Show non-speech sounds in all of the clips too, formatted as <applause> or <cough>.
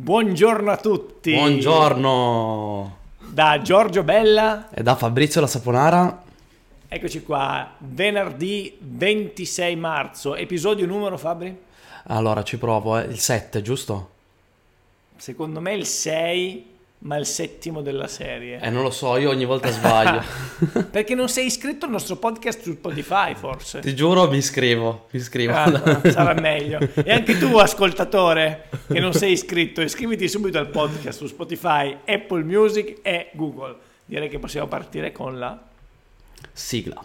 Buongiorno a tutti. Buongiorno. Da Giorgio Bella e da Fabrizio La Saponara. Eccoci qua, venerdì 26 marzo, episodio numero Fabri? Allora ci provo, eh. il 7, giusto? Secondo me il 6 ma il settimo della serie. Eh, non lo so, io ogni volta sbaglio. <laughs> Perché non sei iscritto al nostro podcast su Spotify, forse? Ti giuro, mi iscrivo, mi iscrivo. Ah, no, <laughs> sarà meglio. E anche tu, ascoltatore, che non sei iscritto, iscriviti subito al podcast su Spotify, Apple Music e Google. Direi che possiamo partire con la sigla.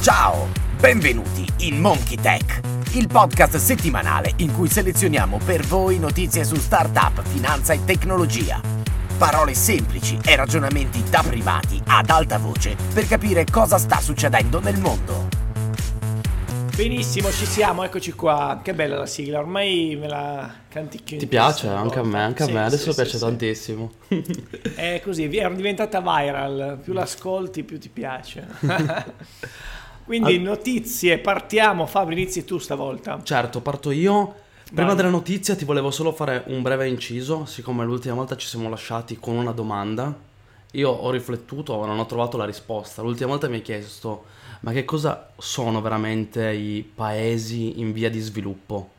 Ciao, benvenuti in Monkey Tech il podcast settimanale in cui selezioniamo per voi notizie su startup, finanza e tecnologia. Parole semplici e ragionamenti da privati ad alta voce per capire cosa sta succedendo nel mondo. Benissimo, ci siamo, eccoci qua. Che bella la sigla, ormai me la canticchio. Ti piace? Anche a me, anche a me, adesso sì, piace sì, tantissimo. È così, era diventata viral, più l'ascolti più ti piace. <laughs> Quindi All... notizie, partiamo. Fabri, inizi tu stavolta. Certo, parto io. Prima Vai. della notizia ti volevo solo fare un breve inciso, siccome l'ultima volta ci siamo lasciati con una domanda. Io ho riflettuto, ma non ho trovato la risposta. L'ultima volta mi hai chiesto, ma che cosa sono veramente i paesi in via di sviluppo?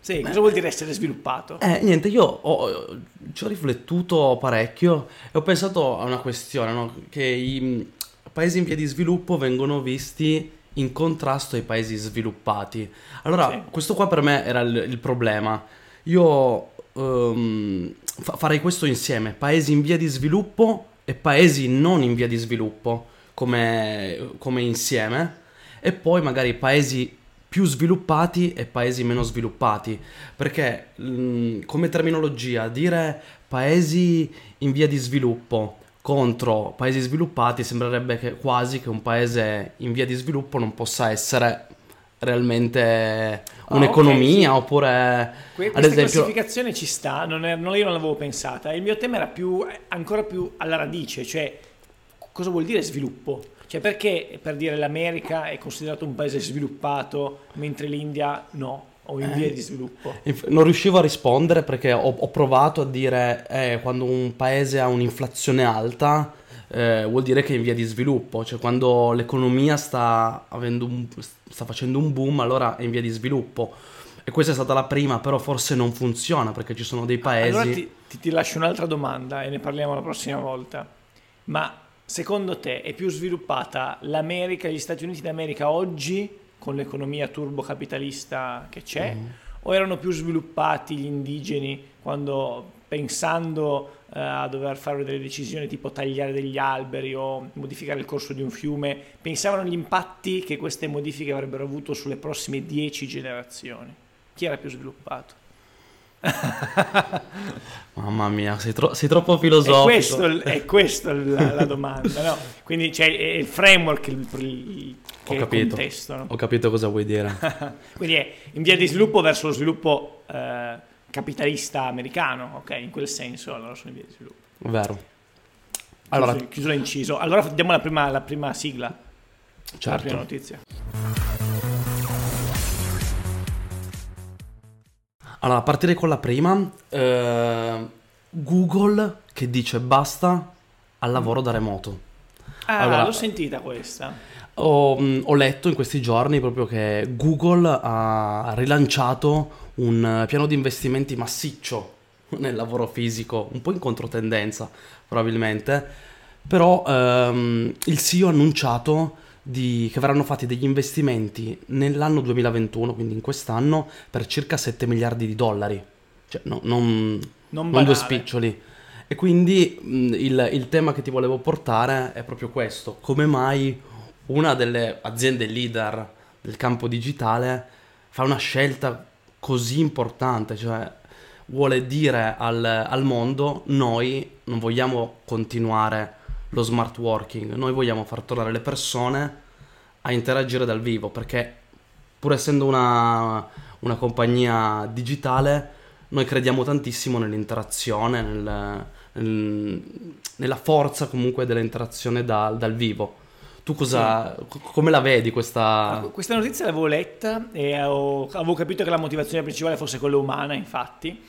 Sì, cosa vuol dire essere sviluppato? Eh, niente, io ho, ci ho riflettuto parecchio e ho pensato a una questione, no? che i, paesi in via di sviluppo vengono visti in contrasto ai paesi sviluppati. Allora, sì. questo qua per me era il, il problema. Io um, fa- farei questo insieme, paesi in via di sviluppo e paesi non in via di sviluppo, come, come insieme, e poi magari paesi più sviluppati e paesi meno sviluppati, perché mh, come terminologia dire paesi in via di sviluppo contro paesi sviluppati sembrerebbe che quasi che un paese in via di sviluppo non possa essere realmente ah, un'economia okay, sì. oppure que- ad esempio classificazione ci sta non, è, non io non l'avevo pensata. Il mio tema era più ancora più alla radice cioè cosa vuol dire sviluppo? Cioè perché per dire l'America è considerato un paese sviluppato mentre l'India no o in via di sviluppo? Non riuscivo a rispondere perché ho, ho provato a dire eh, quando un paese ha un'inflazione alta eh, vuol dire che è in via di sviluppo, cioè quando l'economia sta, un, sta facendo un boom allora è in via di sviluppo. E questa è stata la prima, però forse non funziona perché ci sono dei paesi... Allora ti, ti, ti lascio un'altra domanda e ne parliamo la prossima volta. Ma secondo te è più sviluppata l'America, gli Stati Uniti d'America oggi con l'economia turbocapitalista che c'è, mm. o erano più sviluppati gli indigeni quando pensando uh, a dover fare delle decisioni tipo tagliare degli alberi o modificare il corso di un fiume, pensavano agli impatti che queste modifiche avrebbero avuto sulle prossime dieci generazioni? Chi era più sviluppato? <laughs> Mamma mia, sei, tro- sei troppo filosofico. È questa la, la, domanda, no? Quindi c'è il framework, il, il, ho capito, contesto. No? Ho capito cosa vuoi dire. <laughs> Quindi è in via di sviluppo verso lo sviluppo eh, capitalista americano, ok? In quel senso allora sono in via di sviluppo. Vero. Allora, chiuso, chiuso l'inciso. Allora diamo la prima, la prima sigla. Certo. La prima notizia. Allora, a partire con la prima, eh, Google che dice basta al lavoro da remoto. Ah, allora, l'ho sentita questa. Ho, mm, ho, letto in questi giorni proprio che Google ha rilanciato un piano di investimenti massiccio <laughs> nel lavoro fisico, un po' in controtendenza probabilmente, però ehm, il CEO ha annunciato di, che verranno fatti degli investimenti nell'anno 2021, quindi in quest'anno, per circa 7 miliardi di dollari. Cioè, no, non, non, non due spiccioli. E quindi mh, il, il tema che ti volevo portare è proprio questo. Come mai una delle aziende leader del campo digitale fa una scelta così importante, cioè vuole dire al, al mondo noi non vogliamo continuare lo smart working, noi vogliamo far tornare le persone a interagire dal vivo perché pur essendo una, una compagnia digitale noi crediamo tantissimo nell'interazione, nel, nel, nella forza comunque dell'interazione da, dal vivo. Tu cosa, co- come la vedi questa... Questa notizia l'avevo letta e ho- avevo capito che la motivazione principale fosse quella umana, infatti,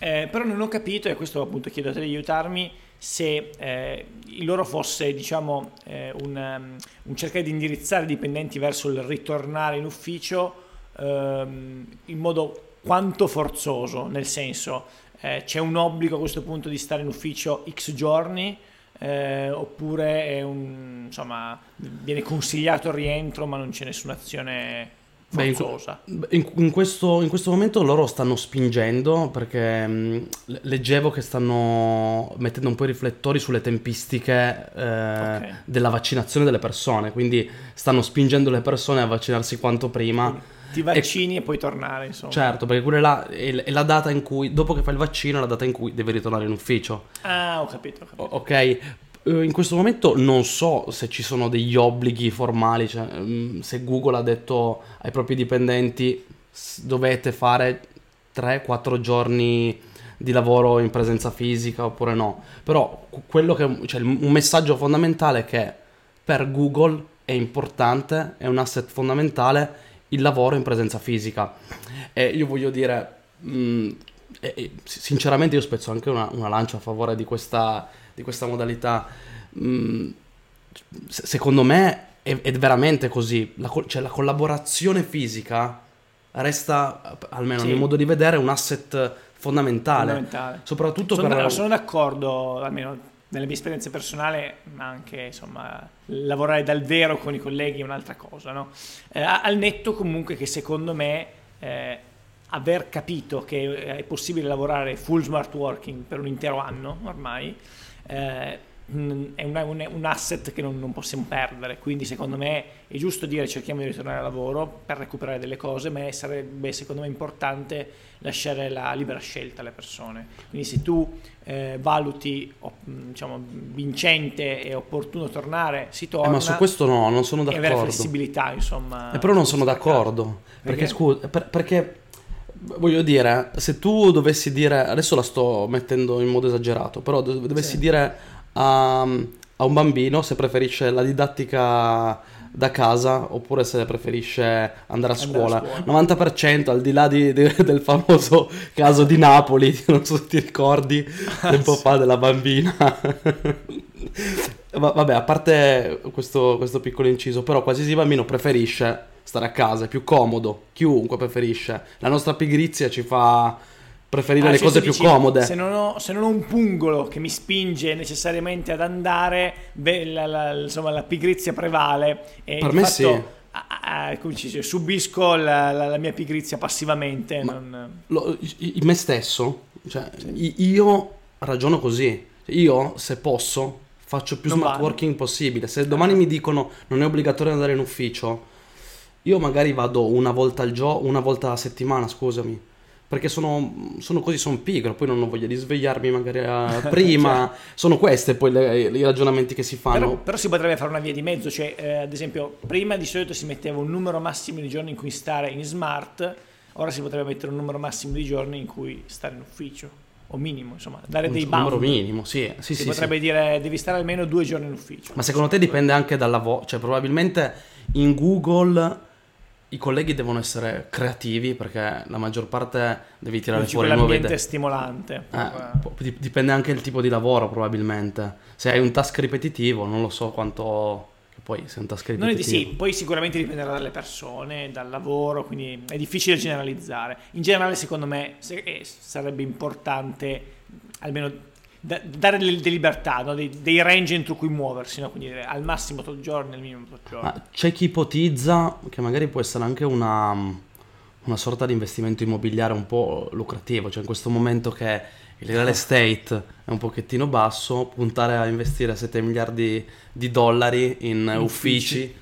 Eh, però non ho capito, e questo appunto chiedo a te di aiutarmi, se eh, il loro fosse diciamo eh, un, um, un cercare di indirizzare i dipendenti verso il ritornare in ufficio ehm, in modo quanto forzoso, nel senso eh, c'è un obbligo a questo punto di stare in ufficio x giorni eh, oppure un, insomma, viene consigliato il rientro ma non c'è nessuna azione Beh, in, forzosa. in- questo, in questo momento loro stanno spingendo perché mh, le- leggevo che stanno mettendo un po' i riflettori sulle tempistiche eh, Ok. della vaccinazione delle persone, quindi stanno spingendo le persone a vaccinarsi quanto prima. Ti vaccini e, puoi tornare, insomma. Certo, perché quella là è, è la data in cui, dopo che fai il vaccino, è la data in cui devi ritornare in ufficio. Ah, ho capito, ho capito. O- Ok, Eh, in questo momento non so se ci sono degli obblighi formali, cioè mm, se Google ha detto ai propri dipendenti "S- dovete fare 3-4 giorni di lavoro in presenza fisica oppure no, però che, cioè, un messaggio fondamentale è che per Google è importante, è un asset fondamentale il lavoro in presenza fisica. E io voglio dire, mh, e- e sinceramente io spezzo anche una, una lancia a favore di questa, di questa modalità. Mh, se- secondo me è, è veramente così, la, cioè, la collaborazione fisica resta, almeno Sì. nel modo di vedere, un asset fondamentale. Fondamentale. Soprattutto Sono, per... sono d'accordo, almeno nella mia esperienza personale, ma anche insomma, lavorare dal vero con i colleghi è un'altra cosa, no? Eh, al netto comunque che secondo me eh, aver capito che è possibile lavorare full smart working per un intero anno ormai eh, è un, un- un asset che non, non possiamo perdere, quindi secondo me è giusto dire cerchiamo di ritornare al lavoro per recuperare delle cose, ma sarebbe secondo me importante lasciare la libera scelta alle persone. Quindi se tu eh, valuti diciamo, vincente e opportuno tornare, si Eh, torna. ma su questo no, non sono e avere d'accordo. flessibilità, insomma. Eh, però non sono d'accordo. Perché, Perché? scusa, per- perché voglio dire, se tu dovessi dire, adesso la sto mettendo in modo esagerato, però do- dovessi Sì. dire a, a un bambino se preferisce la didattica da casa oppure se preferisce andare a Andare a scuola. scuola. 90% al di là di- di- del famoso <laughs> caso di Napoli, <laughs> non so se ti ricordi, tempo fa della bambina. Va- Vabbè, a parte questo, questo piccolo inciso, però qualsiasi bambino preferisce stare a casa, è più comodo, chiunque preferisce. La nostra pigrizia ci fa preferire Ah, le cose più dici, comode. Se non, ho, se non ho un pungolo che mi spinge necessariamente ad andare, beh, la, la- insomma, la pigrizia prevale. E Per me sì. ah, ah, come dice, subisco la, la- mia pigrizia passivamente. Non- Lo- i- me stesso, cioè, i- io ragiono così. Io, se posso, faccio più Non smart vado. working possibile. Se domani mi dicono non è obbligatorio andare in ufficio, io magari vado una volta al gio- una volta a settimana, scusami. Perché sono, sono così, sono pigro, poi non ho voglia di svegliarmi magari <laughs> eh, prima. Sono queste poi le- i ragionamenti che si fanno. Però, però si potrebbe fare una via di mezzo, cioè eh, ad esempio prima di solito si metteva un numero massimo di giorni in cui stare in smart, ora si potrebbe mettere un numero massimo di giorni in cui stare in ufficio, o minimo, insomma, dare dei un numero bound. minimo, sì, sì, Si sì, potrebbe sì. dire devi stare almeno due giorni in ufficio. Ma secondo te dipende anche dal lavoro? Cioè, probabilmente in Google i colleghi devono essere creativi perché la maggior parte devi tirare Dici fuori nuove idee. stimolante. Eh, dipende anche il tipo di lavoro, probabilmente. Se hai un task ripetitivo, non lo so quanto. Poi se è un task è ripetitivo. sì, poi sicuramente dipenderà dalle persone, dal lavoro, quindi è difficile generalizzare. In generale, secondo me, eh, sarebbe importante almeno da- dare delle, delle libertà, no? dei, dei range entro cui muoversi, no? quindi al massimo tot giorni, al minimo tot giorni. Ma c'è chi ipotizza che magari può essere anche una, una sorta di investimento immobiliare un po' lucrativo, cioè in questo momento che il real estate è un pochettino basso, puntare a investire 7 miliardi di dollari in, In uffici, uffici.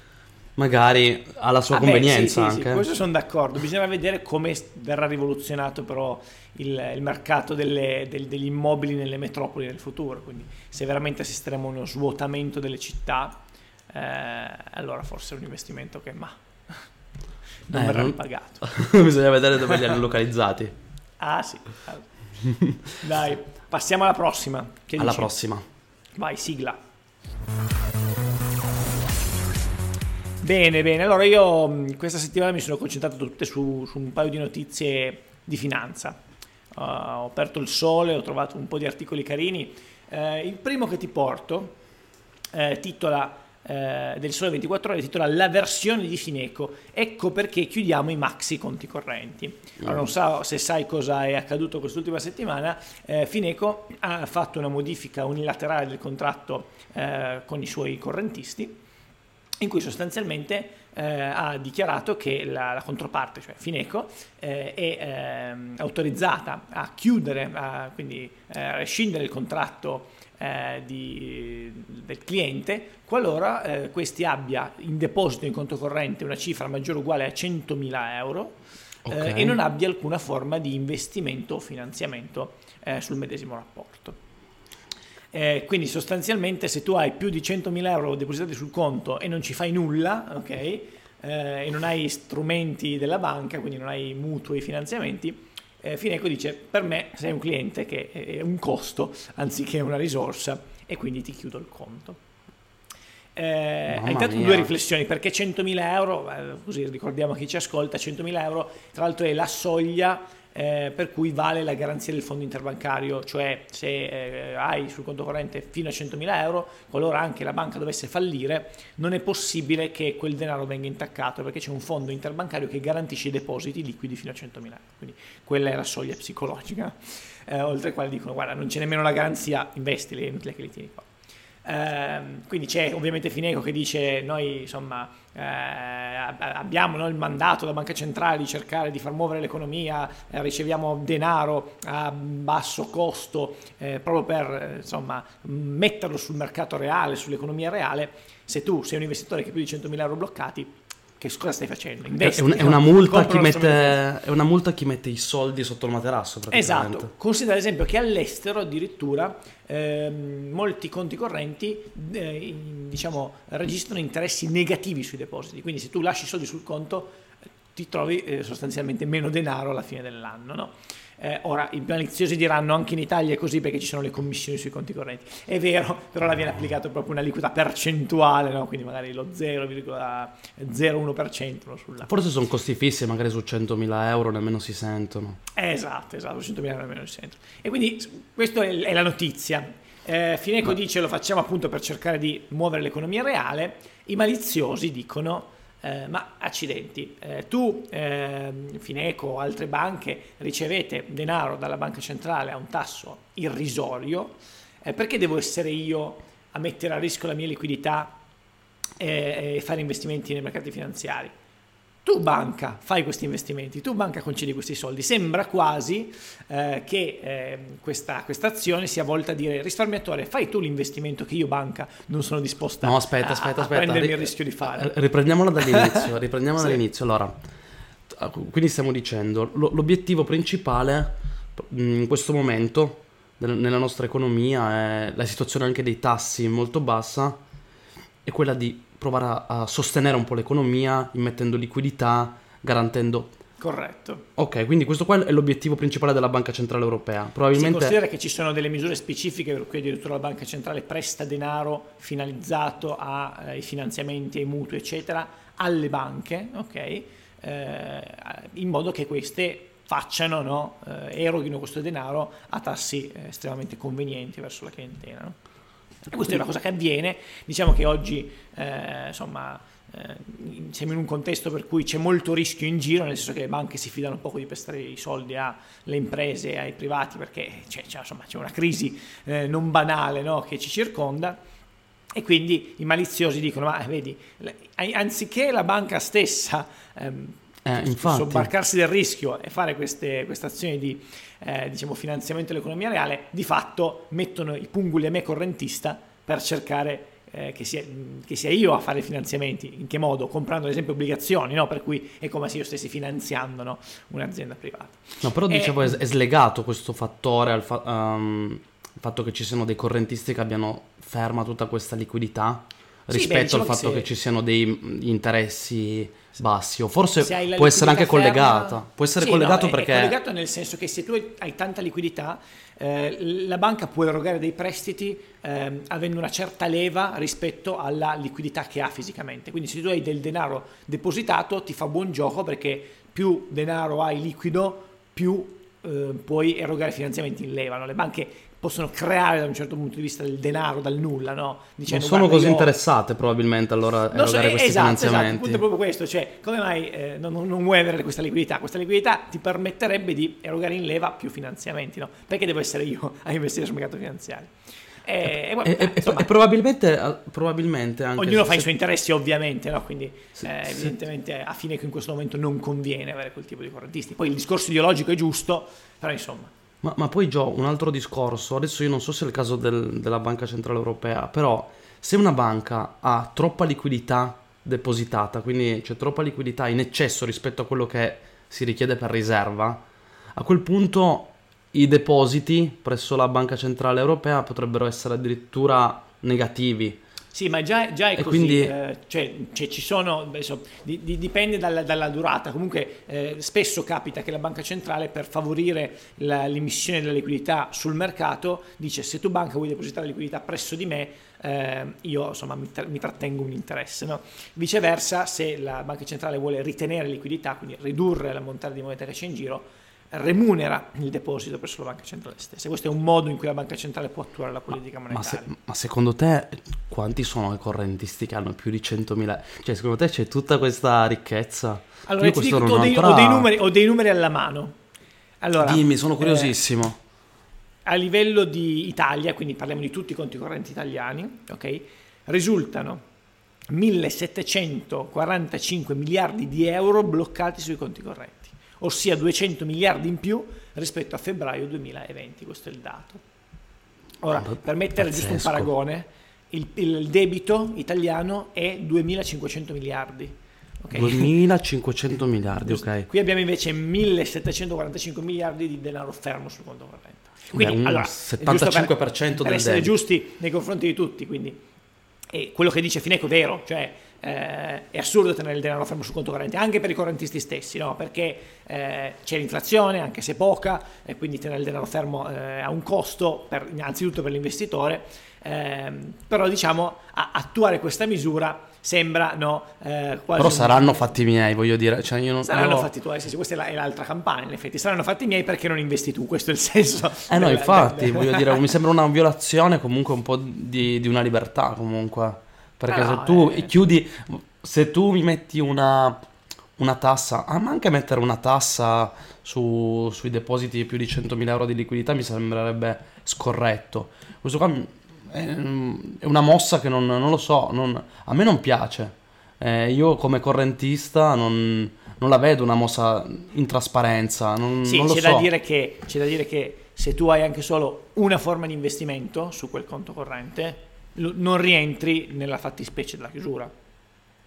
Magari ha la sua Ah, beh, convenienza sì, sì, sì, anche. questo sono d'accordo. Bisogna vedere come verrà rivoluzionato però il, il mercato delle- del- degli immobili nelle metropoli nel futuro. Quindi se veramente assisteremo a uno svuotamento delle città, eh, allora forse è un investimento che ma <laughs> non Eh, verrà non- ripagato. <laughs> Bisogna vedere dove li hanno localizzati. <laughs> Ah sì. Dai, passiamo alla prossima. Che Alla dici? prossima. Vai, sigla. Bene, bene. Allora io mh, questa settimana mi sono concentrato tutte su, su un paio di notizie di finanza. Uh, ho aperto il sole, ho trovato un po' di articoli carini. Uh, il primo che ti porto uh, titola eh, del Sole 24 Ore titola La versione di Fineco. Ecco perché chiudiamo i maxi conti correnti. Allora, non so se sai cosa è accaduto quest'ultima settimana. Eh, Fineco ha fatto una modifica unilaterale del contratto eh, con i suoi correntisti in cui sostanzialmente eh, ha dichiarato che la, la controparte, cioè Fineco, eh, è ehm, autorizzata a chiudere, a, quindi eh, a rescindere il contratto eh, di, del cliente qualora eh, questi abbia in deposito in conto corrente una cifra maggiore o uguale a 100.000 euro eh, Ok. e non abbia alcuna forma di investimento o finanziamento eh, sul medesimo rapporto. Eh, quindi sostanzialmente se tu hai più di 100.000 euro depositati sul conto e non ci fai nulla, ok? eh, e non hai strumenti della banca, quindi non hai mutui, finanziamenti, eh, Fineco dice per me sei un cliente che è un costo anziché una risorsa e quindi ti chiudo il conto. Eh, intanto mia. due riflessioni, perché 100.000 euro, eh, così ricordiamo a chi ci ascolta, 100.000 euro tra l'altro è la soglia eh, per cui vale la garanzia del fondo interbancario, cioè se eh, hai sul conto corrente fino a 100.000 euro, qualora anche la banca dovesse fallire, non è possibile che quel denaro venga intaccato perché c'è un fondo interbancario che garantisce i depositi liquidi fino a 100.000 euro. Quindi quella è la soglia psicologica, eh, oltre al quale dicono guarda non c'è nemmeno la garanzia, investili, è inutile che li tieni qua. Ehm, quindi c'è ovviamente Fineco che dice noi insomma eh, ab- abbiamo no, il mandato da Banca Centrale di cercare di far muovere l'economia, eh, riceviamo denaro a basso costo eh, proprio per eh, insomma metterlo sul mercato reale, sull'economia reale. Se tu sei un investitore che ha più di 100.000 euro bloccati, che cosa stai facendo? È, Investi, un- è no? una strumento mette, è una multa a chi mette i soldi sotto il materasso. Esatto, considera ad esempio che all'estero addirittura ehm, molti conti correnti eh, diciamo, registrano interessi negativi sui depositi, quindi se tu lasci i soldi sul conto eh, ti trovi eh, sostanzialmente meno denaro alla fine dell'anno. no? Eh, ora i maliziosi diranno anche in Italia è così perché ci sono le commissioni sui conti correnti. È vero, però la viene applicato proprio una liquida percentuale, no? quindi magari lo 0,01% no, sulla Forse sono costi fissi, magari su 100.000 euro nemmeno si sentono. Esatto, esatto, 100.000 euro almeno il centro. E quindi questa è, è la notizia. Eh, Fineco dice lo facciamo appunto per cercare di muovere l'economia reale, i maliziosi dicono eh, ma accidenti, eh, tu ehm, Fineco o altre banche ricevete denaro dalla banca centrale a un tasso irrisorio, eh, perché devo essere io a mettere a rischio la mia liquidità e, e fare investimenti nei mercati finanziari? Tu banca fai questi investimenti, tu banca concedi questi soldi. Sembra quasi eh, che eh, questa, questa azione sia volta a dire risparmiatore, fai tu l'investimento che io banca non sono disposta No, aspetta, a, aspetta, a aspetta. prendermi il rischio di fare. eh, Riprendiamola dall'inizio, <laughs> riprendiamola Sì. dall'inizio. Allora, t- quindi stiamo dicendo, lo- l'obiettivo principale in questo momento nel- nella nostra economia è la situazione anche dei tassi molto bassa, è quella di provare a, a sostenere un po' l'economia, immettendo liquidità, garantendo... Corretto. Ok, quindi questo qua è l'obiettivo principale della Banca Centrale Europea. Si Probabilmente... considera che ci sono delle misure specifiche per cui addirittura la banca centrale presta denaro finalizzato ai finanziamenti, ai mutui, eccetera, alle banche, ok? Eh, in modo che queste facciano, no? Eh, eroghino questo denaro a tassi eh, estremamente convenienti verso la clientela. no? Questa è una cosa che avviene, diciamo che oggi eh, insomma eh, siamo in un contesto per cui c'è molto rischio in giro, nel senso che le banche si fidano poco di prestare i soldi alle imprese, ai privati, perché c'è, c'è, insomma, c'è una crisi eh, non banale no, che ci circonda. E quindi i maliziosi dicono: Ma vedi, anziché la banca stessa ehm, Eh, sobbarcarsi del rischio e fare queste, queste azioni di eh, diciamo, finanziamento dell'economia reale, di fatto mettono i pungoli a me correntista per cercare eh, che, sia, che sia io a fare i finanziamenti. In che modo? Comprando ad esempio obbligazioni, no? per cui è come se io stessi finanziando no? un'azienda privata. No, però Eh, dicevo è, slegato questo fattore al fa- um, fatto che ci siano dei correntisti che abbiano ferma tutta questa liquidità Sì, beh, rispetto diciamo al che fatto se- che ci siano dei mm, interessi bassi o forse può essere anche liquidità collegata, ferma- può essere Sì, collegato no, è- perché È collegato nel senso che se tu hai tanta liquidità, eh, la banca può erogare dei prestiti ehm, avendo una certa leva rispetto alla liquidità che ha fisicamente. Quindi se tu hai del denaro depositato ti fa buon gioco perché più denaro hai liquido, più eh, puoi erogare finanziamenti in leva. no? Le banche possono creare da un certo punto di vista del denaro dal nulla, no? non Dicendo, sono "Guarda, così io interessate probabilmente allora a non so, erogare eh, esatto, esatto, il punto è proprio questo, cioè come mai eh, non, non- non vuoi avere questa liquidità? Questa liquidità ti permetterebbe di erogare in leva più finanziamenti, no? Perché devo essere io <laughs> a investire sul mercato finanziario? E, e vabbè, E, insomma, e probabilmente, eh, probabilmente anche ognuno se- fa i suoi interessi ovviamente, no? quindi Sì, eh, sì. evidentemente a fine che in questo momento non conviene avere quel tipo di correntisti. Poi il discorso ideologico è giusto, però insomma... Ma, ma poi Gio, un altro discorso, adesso io non so se è il caso del- della Banca Centrale Europea, però se una banca ha troppa liquidità depositata, quindi c'è troppa liquidità in eccesso rispetto a quello che si richiede per riserva, a quel punto i depositi presso la Banca Centrale Europea potrebbero essere addirittura negativi. Sì, ma già, già è E così, quindi- eh, cioè, cioè, ci sono, adesso, di- di- dipende dalla, dalla durata, comunque eh, spesso capita che la banca centrale per favorire la- l'emissione della liquidità sul mercato dice se tu banca vuoi depositare liquidità presso di me, eh, io insomma mi, tra- mi trattengo un interesse. no? Viceversa, se la banca centrale vuole ritenere liquidità, quindi ridurre l'ammontare di moneta che c'è in giro, remunera il deposito presso la banca centrale stessa. Questo è un modo in cui la banca centrale può attuare la politica Ma, monetaria. se- ma secondo te quanti sono i correntisti che hanno più di 100.000? Cioè secondo te c'è tutta questa ricchezza? Allora, Io ti dico, ho, dei, ho dei numeri, ho dei numeri alla mano. Allora, Dimmi, sono eh, curiosissimo. a livello di Italia, quindi parliamo di tutti i conti correnti italiani, ok? Risultano 1745 miliardi di euro bloccati sui conti correnti, ossia 200 miliardi in più rispetto a febbraio 2020, questo è il dato. Ora, Ah, per mettere giusto un pazzesco. paragone, il, il debito italiano è 2500 miliardi. ok? 2500 miliardi, ok. Qui abbiamo invece 1745 miliardi di denaro fermo sul conto corrente. Beh, un allora, è 75% giusto per, del per essere debito. giusti nei confronti di tutti, quindi e quello che dice Fineco è vero, cioè eh, è assurdo tenere il denaro fermo sul conto corrente, anche per i correntisti stessi, no? perché eh, c'è l'inflazione, anche se poca, e quindi tenere il denaro fermo eh, ha un costo, per, innanzitutto per l'investitore, ehm, però diciamo a- attuare questa misura sembra no, eh, quasi Però un- saranno fatti miei, voglio dire. Cioè, io non, Saranno io- fatti tuoi, sì, sì, questa è, la- è l'altra campagna, in effetti. Saranno fatti miei perché non investi tu, questo è il senso. Eh no, <laughs> del- infatti, del- voglio dire, mi sembra una violazione comunque un po' di, di una libertà comunque. Perché Ah, se no, tu eh. chiudi, se tu mi metti una, una tassa, ah, ma anche mettere una tassa su- sui depositi di più di 100.000 euro di liquidità mi sembrerebbe scorretto. Questo qua mm, è, è una mossa che non, non lo so, non- a me non piace. Eh, io come correntista non, non la vedo una mossa in trasparenza, non, Sì, non c'è, so. da dire che, c'è da dire che se tu hai anche solo una forma di investimento su quel conto corrente, non rientri nella fattispecie della chiusura,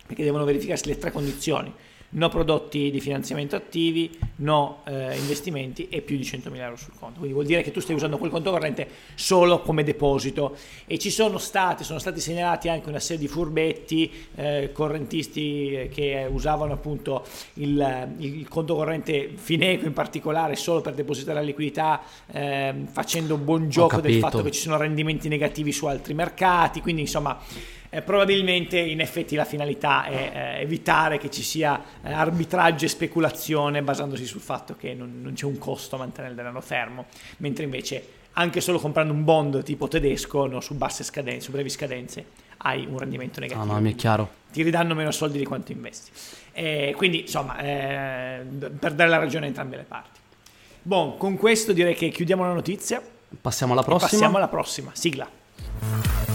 perché devono verificarsi le tre condizioni. No prodotti di finanziamento attivi, no eh, investimenti e più di 100.000 euro sul conto. Quindi vuol dire che tu stai usando quel conto corrente solo come deposito. E ci sono stati, sono stati segnalati anche una serie di furbetti, eh, correntisti eh, che usavano appunto il, il conto corrente Fineco in particolare solo per depositare la liquidità, ehm, facendo buon gioco del fatto che ci sono rendimenti negativi su altri mercati. Quindi insomma eh, probabilmente in effetti la finalità è eh, evitare che ci sia eh, arbitraggio e speculazione basandosi sul fatto che non, non c'è un costo a mantenere il denaro fermo, mentre invece anche solo comprando un bond tipo tedesco no, su basse scadenze, su brevi scadenze, hai un rendimento Ah, negativo. no, mi è chiaro. Ti ridanno meno soldi di quanto investi. Eh, quindi insomma, eh, per dare la ragione a entrambe le parti. Bon, con questo direi che chiudiamo la notizia. Passiamo alla prossima. Passiamo alla prossima. Sigla.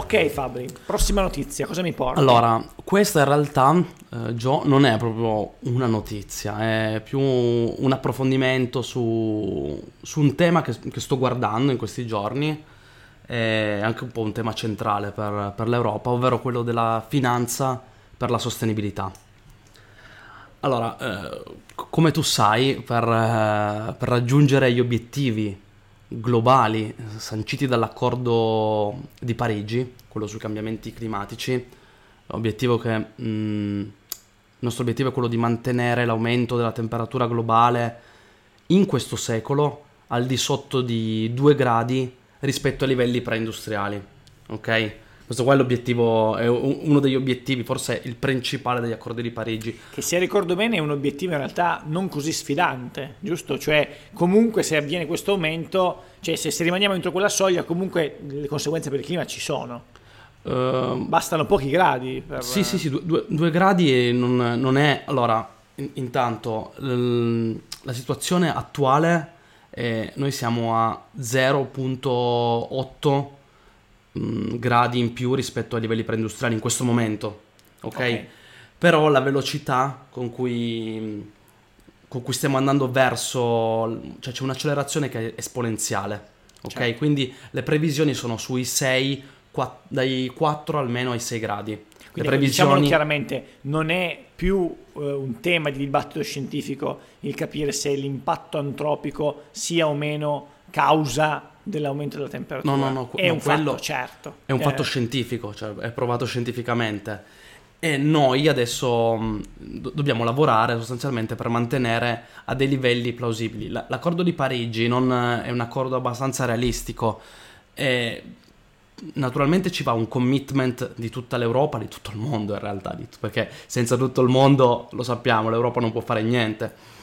Ok Fabri, prossima notizia, cosa mi porti? Allora, questa in realtà, eh, Gio, non è proprio una notizia, è più un approfondimento su, su un tema che, che sto guardando in questi giorni, è anche un po' un tema centrale per, per l'Europa, ovvero quello della finanza per la sostenibilità. Allora, eh, come tu sai, per, eh, per raggiungere gli obiettivi globali sanciti dall'accordo di Parigi, quello sui cambiamenti climatici, L'obiettivo che... mh, il nostro obiettivo è quello di mantenere l'aumento della temperatura globale in questo secolo al di sotto di 2 gradi rispetto ai livelli preindustriali. Ok? Questo qua è l'obiettivo, è uno degli obiettivi, forse il principale degli accordi di Parigi. Che se ricordo bene è un obiettivo in realtà non così sfidante, giusto? Cioè comunque se avviene questo aumento, cioè se, se rimaniamo entro quella soglia comunque le conseguenze per il clima ci sono. Ehm, Bastano pochi gradi per... Sì, sì, sì, due, due- due gradi e non, non è... Allora, in- intanto, la situazione attuale, è- noi siamo a 0.8 mm, gradi in più rispetto ai livelli preindustriali in questo momento, ok? Ok. Però la velocità con cui, con cui stiamo andando verso... cioè c'è un'accelerazione che è esponenziale, ok? Certo. Quindi le previsioni sono sui 6, qua- dai 4 almeno ai 6 gradi. Quindi le diciamolo previsioni... chiaramente, non è più eh, un tema di dibattito scientifico il capire se l'impatto antropico sia o meno causa dell'aumento della temperatura. No, no, no, è no, un quello fatto certo. È un Eh, fatto scientifico, cioè è provato scientificamente. E noi adesso mh, do- dobbiamo lavorare sostanzialmente per mantenere a dei livelli plausibili. La- l'accordo di Parigi non è un accordo abbastanza realistico. E naturalmente ci va un commitment di tutta l'Europa, di tutto il mondo in realtà, perché senza tutto il mondo, lo sappiamo, l'Europa non può fare niente.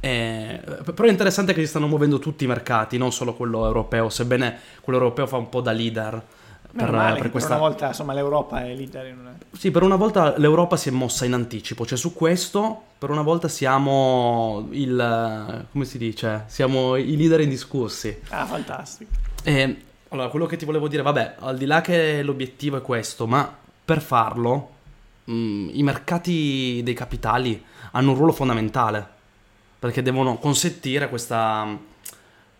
Eh, però è interessante che si stanno muovendo tutti i mercati, non solo quello europeo, sebbene quello europeo fa un po' da leader. Per, male per questa... per una volta insomma, l'Europa è leader in una... Sì, per una volta l'Europa si è mossa in anticipo, cioè su questo per una volta siamo il... come si dice? Siamo i leader indiscussi. Ah, fantastico. E allora, quello che ti volevo dire, vabbè, al di là che l'obiettivo è questo, ma per farlo mh, i mercati dei capitali hanno un ruolo fondamentale, perché devono consentire questa,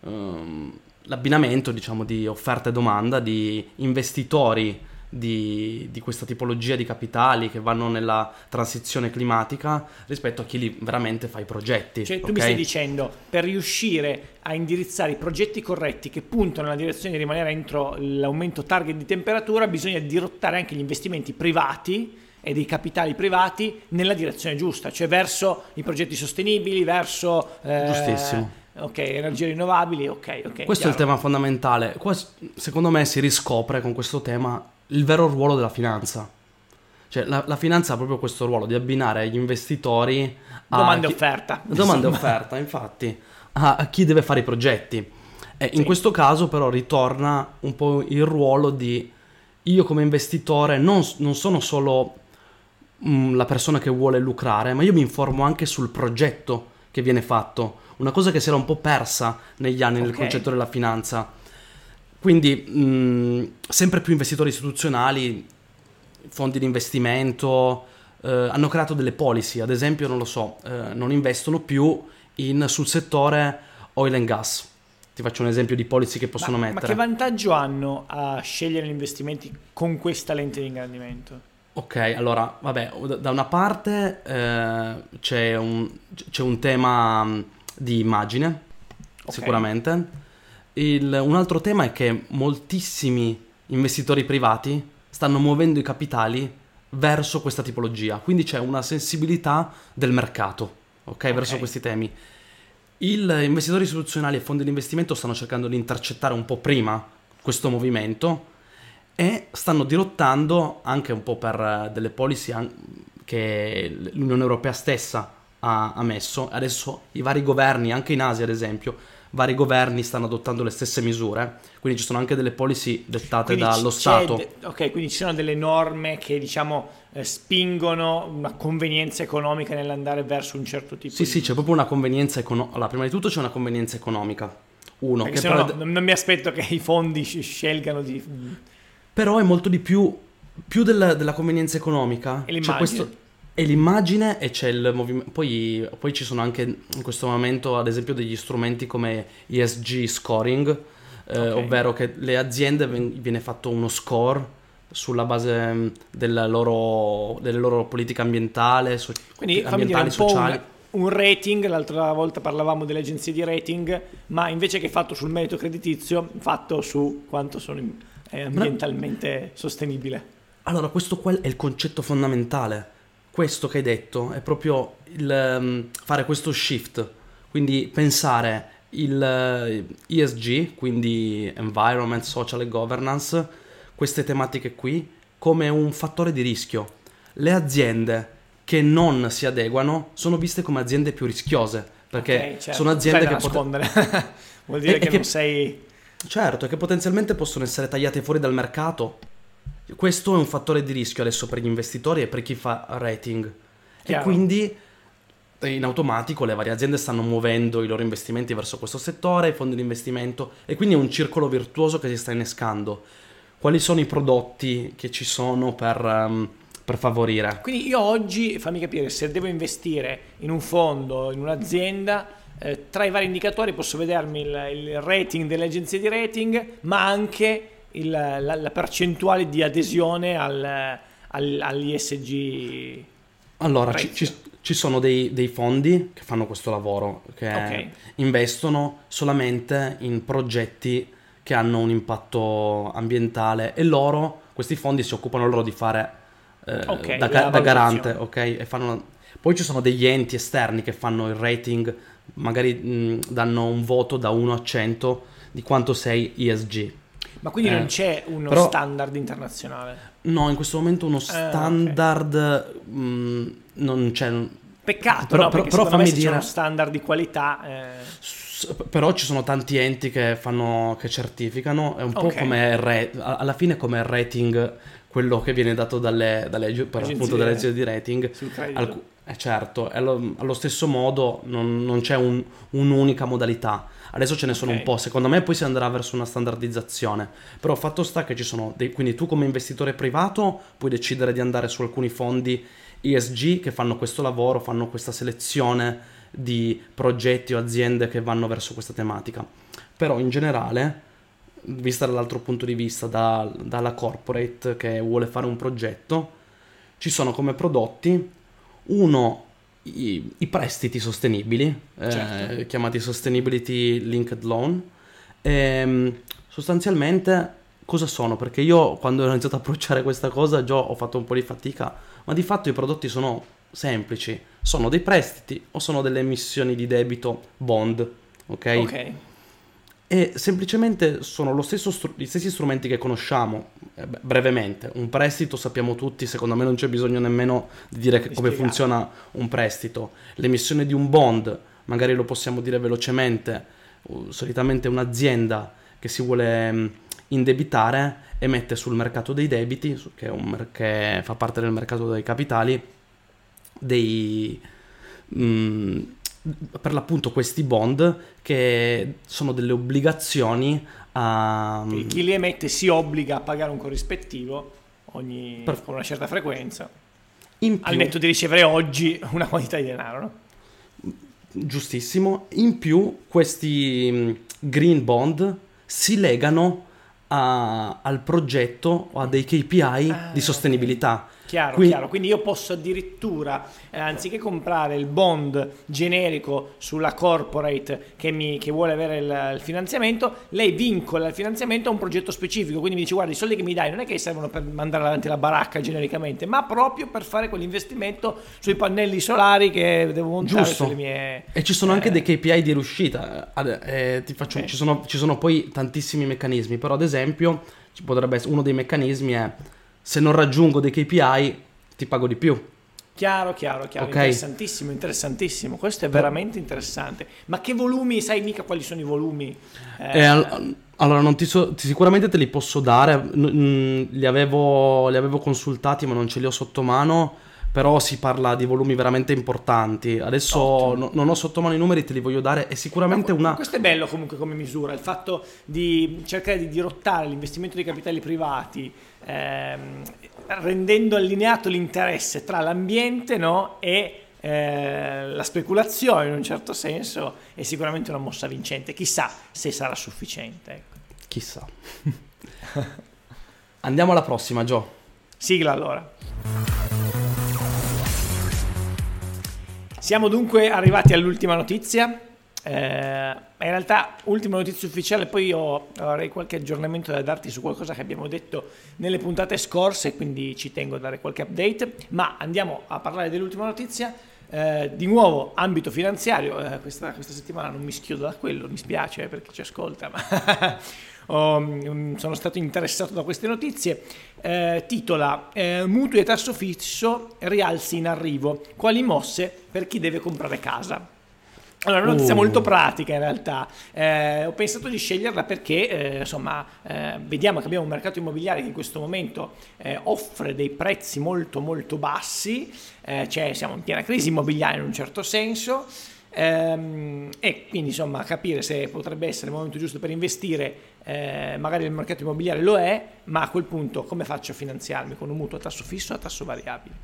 ehm, l'abbinamento, diciamo, di offerta e domanda di investitori di, di questa tipologia di capitali che vanno nella transizione climatica rispetto a chi li veramente fa i progetti. Cioè, tu ok? mi stai dicendo, per riuscire a indirizzare i progetti corretti che puntano nella direzione di rimanere entro l'aumento target di temperatura, bisogna dirottare anche gli investimenti privati e dei capitali privati nella direzione giusta, cioè verso i progetti sostenibili, verso... eh, Giustissimo. Ok, energie rinnovabili, ok, ok. Questo è il chiaro. tema fondamentale. Qua, secondo me si riscopre con questo tema il vero ruolo della finanza. Cioè, la, la finanza ha proprio questo ruolo di abbinare gli investitori a Domanda e offerta. Domanda e offerta, infatti, a, a chi deve fare i progetti. E in Sì. questo caso, però, ritorna un po' il ruolo di io come investitore non, non sono solo mm, la persona che vuole lucrare, ma io mi informo anche sul progetto che viene fatto. Una cosa che si era un po' persa negli anni nel Ok. concetto della finanza. Quindi, mh, sempre più investitori istituzionali, fondi di investimento, eh, hanno creato delle policy. Ad esempio, non lo so, eh, non investono più in- sul settore oil and gas. Ti faccio un esempio di policy che possono ma, ma mettere. che vantaggio hanno a scegliere gli investimenti con questa lente di ingrandimento? Ok, allora, vabbè, da- una parte eh, c'è, un, c'è un tema mh, di immagine, Ok. sicuramente. Il- un altro tema è che moltissimi investitori privati stanno muovendo i capitali verso questa tipologia, quindi c'è una sensibilità del mercato, ok, verso questi temi. Il investitori istituzionali e fondi di investimento stanno cercando di intercettare un po' prima questo movimento e stanno dirottando anche un po' per eh, delle policy che l'Unione Europea stessa ha, ha messo. Adesso i vari governi, anche in Asia ad esempio, vari governi stanno adottando le stesse misure, quindi ci sono anche delle policy dettate Quindi dallo Stato. de- ok, quindi ci sono delle norme che diciamo eh, spingono una convenienza economica nell'andare verso un certo tipo Sì, di... sì, c'è proprio una convenienza economica. Allora, prima di tutto c'è una convenienza economica. Uno, Perché che se no, non, mi aspetto che i fondi scelgano di... Però è molto di più, più del- della convenienza economica. E C'è l'immagine. questo, è l'immagine e c'è il movimento. Poi, poi ci sono anche in questo momento, ad esempio, degli strumenti come ESG scoring, eh, ovvero che le aziende ven- viene fatto uno score sulla base mm, della loro, delle loro politiche ambientale, so- Quindi dire ambientali, po' sociali. un, un rating, l'altra volta parlavamo delle agenzie di rating, ma invece che fatto sul merito creditizio, fatto su quanto sono è ambientalmente sostenibile. Allora, questo è il concetto fondamentale. Questo che hai detto è proprio il um, fare questo shift, quindi pensare il uh, ESG, quindi Environment, Social e Governance, queste tematiche qui, come un fattore di rischio. Le aziende che non si adeguano sono viste come aziende più rischiose, perché okay, certo. sono aziende che possono... <laughs> Vuol dire e, che, che non sei... Certo, che potenzialmente possono essere tagliate fuori dal mercato. Questo è un fattore di rischio adesso per gli investitori e per chi fa rating. Chiaro. E quindi in automatico le varie aziende stanno muovendo i loro investimenti verso questo settore, i fondi di investimento e quindi è un circolo virtuoso che si sta innescando. Quali sono i prodotti che ci sono per, um, per favorire? Quindi io oggi, fammi capire, se devo investire in un fondo, in un'azienda, eh, tra i vari indicatori posso vedermi il, il rating delle agenzie di rating, ma anche il, la, la, percentuale di adesione al, al, all'ISG. Allora, ci, ci, ci, sono dei, dei, fondi che fanno questo lavoro, che okay. investono solamente in progetti che hanno un impatto ambientale e loro, questi fondi si occupano loro di fare eh, okay, da, da garante, ok? E fanno... Poi ci sono degli enti esterni che fanno il rating, magari mh, danno un voto da 1 a 100 di quanto sei ESG. Ma quindi eh, non c'è uno però, standard internazionale? No, in questo momento uno standard eh, okay. mh, non c'è. Peccato, però, no? però, però fammi dire... c'è uno standard di qualità. Eh... Però ci sono tanti enti che, fanno, che certificano, è un okay. po' come re, alla fine come il rating, quello che viene dato dalle, dalle, per appunto dalle agenzie di rating. Alc- eh certo, allo, allo, stesso modo non, non c'è un, un'unica modalità Adesso ce ne sono okay. un po', secondo me poi si andrà verso una standardizzazione. Però fatto sta che ci sono dei, quindi tu come investitore privato puoi decidere di andare su alcuni fondi ESG che fanno questo lavoro, fanno questa selezione di progetti o aziende che vanno verso questa tematica. Però in generale, vista dall'altro punto di vista, da, dalla corporate che vuole fare un progetto, ci sono come prodotti uno i, i prestiti sostenibili, eh, certo. eh, chiamati Sustainability Linked Loan. E, ehm, sostanzialmente cosa sono? Perché io quando ho iniziato a approcciare questa cosa già ho fatto un po' di fatica, ma di fatto i prodotti sono semplici, sono dei prestiti o sono delle emissioni di debito bond, ok? Ok e semplicemente sono stru- gli stessi strumenti che conosciamo, eh, brevemente. Un prestito sappiamo tutti, secondo me non c'è bisogno nemmeno di dire di come funziona un prestito. L'emissione di un bond, magari lo possiamo dire velocemente, solitamente un'azienda che si vuole um, indebitare emette sul mercato dei debiti, che, mer- che, fa parte del mercato dei capitali, dei... Um, per l'appunto questi bond che sono delle obbligazioni a... Chi li emette si obbliga a pagare un corrispettivo ogni, per... con una certa frequenza, più... al netto di ricevere oggi <laughs> una quantità di denaro. No? Giustissimo. In più questi green bond si legano a, al progetto o a dei KPI ah, di sostenibilità. Chiaro, Quindi, chiaro. Quindi io posso addirittura, eh, anziché comprare il bond generico sulla corporate che, mi, che vuole avere il, il, finanziamento, lei vincola il finanziamento a un progetto specifico. Quindi mi dice, guarda, i soldi che mi dai non è che servono per mandare avanti la baracca genericamente, ma proprio per fare quell'investimento sui pannelli solari che devo montare Giusto. sulle mie... E ci sono eh, anche dei KPI di riuscita. Eh, faccio, okay. ci, sono, ci sono poi tantissimi meccanismi, però ad esempio ci potrebbe essere uno dei meccanismi è se non raggiungo dei KPI ti pago di più. Chiaro, chiaro, chiaro, okay. interessantissimo, interessantissimo, questo è veramente interessante. Ma che volumi, sai mica quali sono i volumi? Eh... Eh, all- allora, non ti so, sicuramente te li posso dare, mm, li, avevo, li avevo consultati ma non ce li ho sotto mano però si parla di volumi veramente importanti. Adesso no, non ho sotto mano i numeri, te li voglio dare. È sicuramente una. Questo è bello comunque come misura, il fatto di cercare di dirottare l'investimento dei capitali privati, ehm, rendendo allineato l'interesse tra l'ambiente no, e eh, la speculazione in un certo senso è sicuramente una mossa vincente. Chissà se sarà sufficiente. Ecco. Chissà. <laughs> Andiamo alla prossima, Gio. Sigla allora. Siamo dunque arrivati all'ultima notizia. eh, in realtà, ultima notizia ufficiale, poi io avrei qualche aggiornamento da darti su qualcosa che abbiamo detto nelle puntate scorse, quindi ci tengo a dare qualche update, ma andiamo a parlare dell'ultima notizia. Eh, di nuovo ambito finanziario, eh, questa, questa, settimana non mi schiodo da quello, mi spiace per chi ci ascolta, ma <laughs> um, sono stato interessato da queste notizie. Eh, titola eh, Mutui e tasso fisso rialzi in arrivo, quali mosse per chi deve comprare casa? Allora, una notizia uh. molto pratica in realtà. Eh, ho pensato di sceglierla perché, eh, insomma, eh, vediamo che abbiamo un mercato immobiliare che in questo momento eh, offre dei prezzi molto molto bassi, cioè siamo in piena crisi immobiliare in un certo senso. Ehm, e quindi insomma capire se potrebbe essere il momento giusto per investire eh, magari il mercato immobiliare lo è, ma a quel punto come faccio a finanziarmi con un mutuo a tasso fisso o a tasso variabile?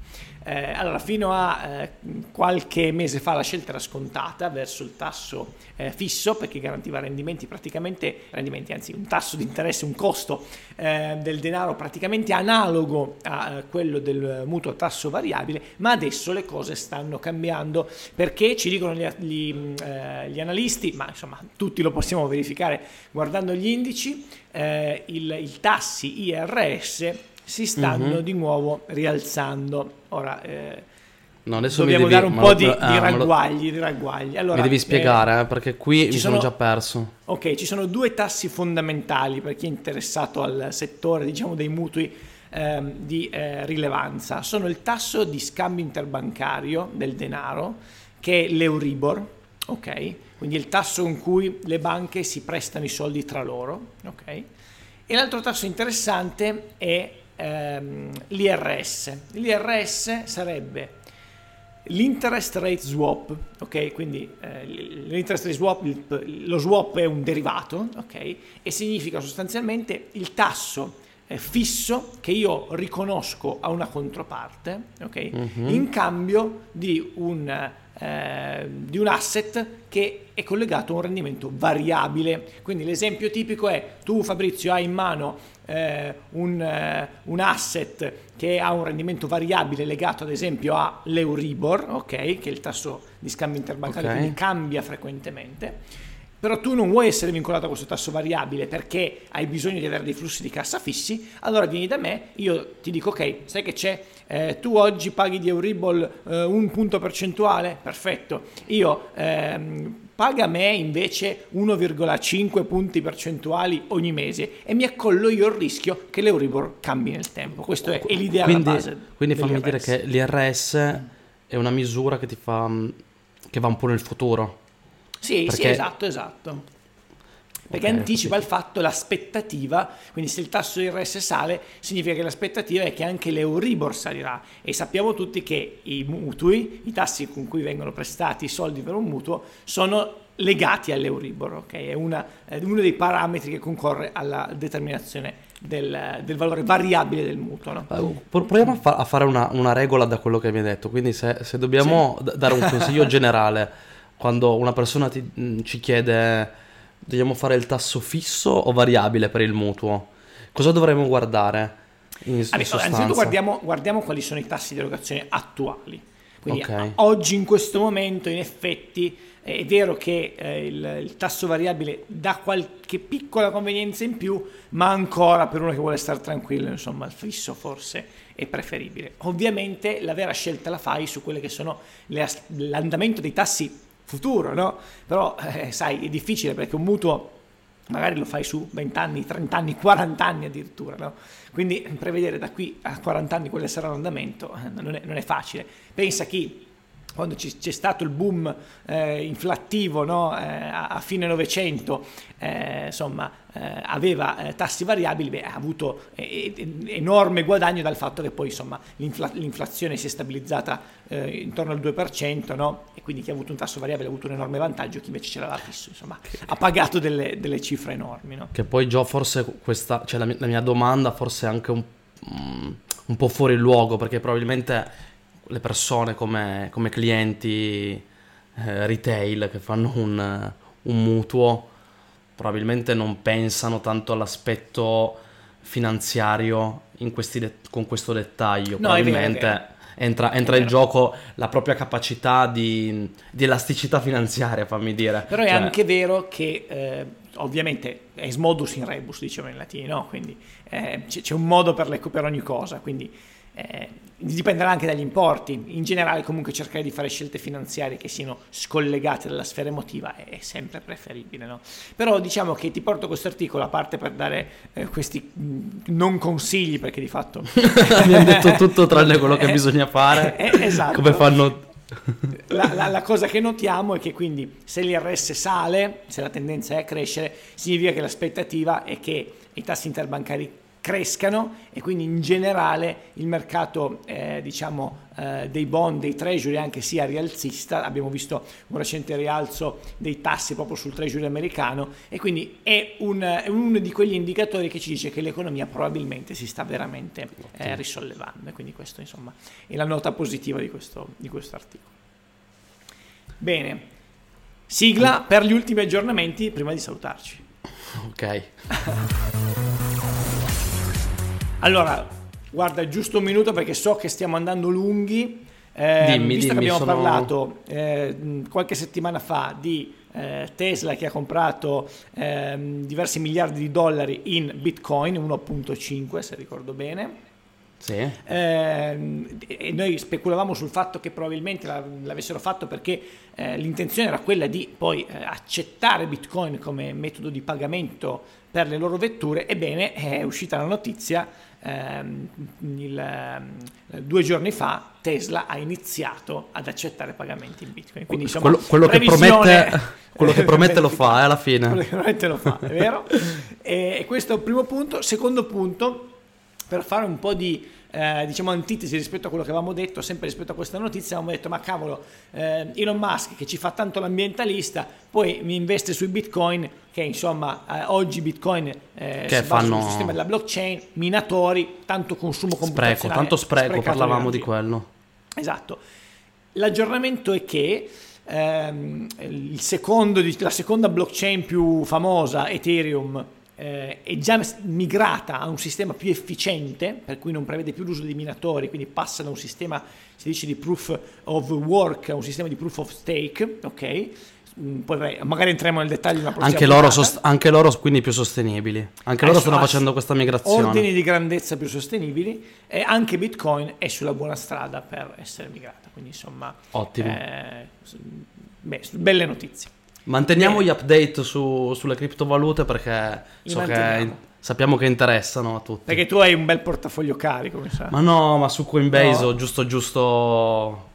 Eh, allora, fino a eh, qualche mese fa la scelta era scontata verso il tasso eh, fisso perché garantiva rendimenti praticamente, rendimenti, anzi un tasso di interesse, un costo eh, del denaro praticamente analogo a eh, quello del mutuo a tasso variabile, ma adesso le cose stanno cambiando perché ci dicono gli, gli, gli analisti, ma insomma tutti lo possiamo verificare guardando gli indici, 2015 eh, il, il, tassi IRS si stanno mm-hmm. di nuovo rialzando. Ora, eh, no, dobbiamo devi, dare un po' di, ah, di, ragguagli, di ragguagli. Allora, mi devi spiegare, eh, perché qui mi sono, sono, già perso. Ok, ci sono due tassi fondamentali per chi è interessato al settore diciamo, dei mutui ehm, di eh, rilevanza. Sono il tasso di scambio interbancario del denaro, che è l'Euribor, ok? Quindi il tasso con cui le banche si prestano i soldi tra loro, ok? E l'altro tasso interessante è ehm, l'IRS. L'IRS sarebbe l'interest rate swap, ok? Quindi eh, l'interest rate swap, lo swap è un derivato, ok? E significa sostanzialmente il tasso eh, fisso che io riconosco a una controparte, ok? Mm-hmm. In cambio di un eh, di un asset che è collegato a un rendimento variabile. Quindi l'esempio tipico è tu Fabrizio hai in mano eh, un, eh, un, asset che ha un rendimento variabile legato ad esempio all'Euribor, okay, che è il tasso di scambio interbancario, okay. quindi cambia frequentemente però tu non vuoi essere vincolato a questo tasso variabile perché hai bisogno di avere dei flussi di cassa fissi, allora vieni da me, io ti dico ok, sai che c'è, eh, tu oggi paghi di Euribor eh, un punto percentuale, perfetto, io ehm, paga me invece 1,5 punti percentuali ogni mese e mi accollo io il rischio che l'Euribor cambi nel tempo. Questo è, è l'idea quindi, base. Quindi fammi dire che l'IRS è una misura che ti fa che va un po' nel futuro. Sì, Perché... sì, esatto, esatto. Perché okay, anticipa il fatto, l'aspettativa, quindi se il tasso di RS sale, significa che l'aspettativa è che anche l'Euribor salirà. E sappiamo tutti che i mutui, i tassi con cui vengono prestati i soldi per un mutuo, sono legati all'Euribor, ok? È, una, è uno dei parametri che concorre alla determinazione del, del, valore variabile del mutuo. No? Proviamo a, fa- a fare una, una, regola da quello che mi hai detto, quindi se, se dobbiamo sì. d- dare un consiglio generale quando una persona ti, mm, ci chiede dobbiamo fare il tasso fisso o variabile per il mutuo, cosa dovremmo guardare? In, in innanzitutto guardiamo, guardiamo, quali sono i tassi di erogazione attuali. Quindi okay. oggi in questo momento in effetti è vero che eh, il, il, tasso variabile dà qualche piccola convenienza in più, ma ancora per uno che vuole stare tranquillo, insomma, il fisso forse è preferibile. Ovviamente la vera scelta la fai su quelle che sono le, l'andamento dei tassi futuro, no? Però, eh, sai, è difficile perché un mutuo magari lo fai su 20 anni, 30 anni, 40 anni addirittura, no? Quindi prevedere da qui a 40 anni quale sarà l'andamento eh, non è, non è facile. Pensa chi quando c'è stato il boom eh, inflattivo no? eh, a, fine Novecento, eh, insomma, eh, aveva eh, tassi variabili, beh, ha avuto eh, enorme guadagno dal fatto che poi insomma, l'infla- l'inflazione si è stabilizzata intorno al 2%, no? e quindi chi ha avuto un tasso variabile ha avuto un enorme vantaggio, chi invece ce l'aveva fisso, insomma, ha pagato delle, delle cifre enormi. No? Che poi Gio forse questa, cioè la mia, la mia domanda forse è anche un, mm, un po' fuori luogo, perché probabilmente le persone come, come clienti eh, retail che fanno un, un, mutuo probabilmente non pensano tanto all'aspetto finanziario de- con questo dettaglio. No, probabilmente è, vero, è, entra, entra in gioco la propria capacità di, di elasticità finanziaria, fammi dire. Però è cioè... anche vero che eh, ovviamente es modus in rebus, diciamo in latino, no? quindi eh, c'è un modo per, le, per ogni cosa, quindi eh, dipenderà anche dagli importi. In generale, comunque, cercare di fare scelte finanziarie che siano scollegate dalla sfera emotiva è, sempre preferibile. No? Però diciamo che ti porto questo articolo a parte per dare eh, questi mh, non consigli, perché di fatto <laughs> mi hanno detto tutto tranne quello che bisogna fare. Eh, esatto. Come fanno la, la, la, cosa che notiamo è che quindi se l'IRS sale, se la tendenza è a crescere, significa che l'aspettativa è che i tassi interbancari crescano e quindi in generale il mercato eh, diciamo, eh, dei bond, dei treasury anche sia rialzista, abbiamo visto un recente rialzo dei tassi proprio sul treasury americano e quindi è, un, è uno di quegli indicatori che ci dice che l'economia probabilmente si sta veramente eh, risollevando e quindi questo insomma è la nota positiva di questo, di questo articolo. Bene, sigla per gli ultimi aggiornamenti prima di salutarci. Ok. <laughs> Allora, guarda, giusto un minuto perché so che stiamo andando lunghi. Eh, dimmi, visto dimmi, che abbiamo sono... parlato eh, qualche settimana fa di eh, Tesla che ha comprato ehm, diversi miliardi di dollari in Bitcoin, 1.5 se ricordo bene. Sì. Eh, e noi speculavamo sul fatto che probabilmente l'avessero fatto perché eh, l'intenzione era quella di poi eh, accettare Bitcoin come metodo di pagamento per le loro vetture. Ebbene, è uscita la notizia ehm, il, ehm, due giorni fa Tesla ha iniziato ad accettare pagamenti in Bitcoin. Quindi, insomma, quello, quello che promette, <laughs> quello che promette lo fa, eh, alla fine. Quello che promette lo fa, è vero? <laughs> e questo è il primo punto. Secondo punto, per fare un po' di eh, diciamo antitesi rispetto a quello che avevamo detto, sempre rispetto a questa notizia, avevamo detto ma cavolo, eh, Elon Musk che ci fa tanto l'ambientalista, poi mi investe sui bitcoin, che insomma eh, oggi bitcoin eh, che fanno... sul sistema della blockchain, minatori, tanto consumo computazionale. Spreco, tanto spreco, parlavamo di quello. Esatto. L'aggiornamento è che ehm, secondo, la seconda blockchain più famosa, Ethereum, eh, è già migrata a un sistema più efficiente, per cui non prevede più l'uso di minatori, quindi passa da un sistema, si dice, di proof of work a un sistema di proof of stake, ok? Mm, poi magari entriamo nel dettaglio anche loro, sost- anche loro quindi più sostenibili. Anche loro stanno facendo questa migrazione. ordini di grandezza più sostenibili e anche bitcoin è sulla buona strada per essere migrata quindi insomma ottimo. eh, beh, belle notizie Manteniamo Bene. gli update su, sulle criptovalute perché so che, sappiamo che interessano a tutti. Perché tu hai un bel portafoglio carico, mi sa. Ma no, ma su Coinbase no. ho giusto giusto...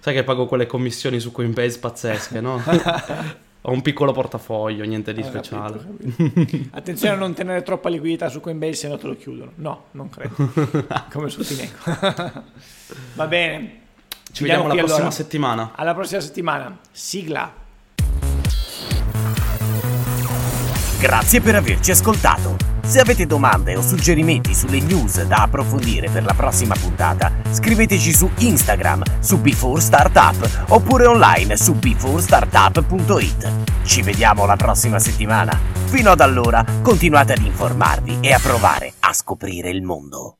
Sai che pago quelle commissioni su Coinbase pazzesche, no? <laughs> ho un piccolo portafoglio, niente di ho speciale. Capito, capito. Attenzione a non tenere troppa liquidità su Coinbase, se no te lo chiudono. No, non credo. <laughs> Come su Fineco. Va bene. Ci vediamo la prossima allora. settimana. Alla prossima settimana. Sigla. Grazie per averci ascoltato. Se avete domande o suggerimenti sulle news da approfondire per la prossima puntata, scriveteci su Instagram su Before Startup oppure online su beforestartup.it. Ci vediamo la prossima settimana. Fino ad allora, continuate ad informarvi e a provare a scoprire il mondo.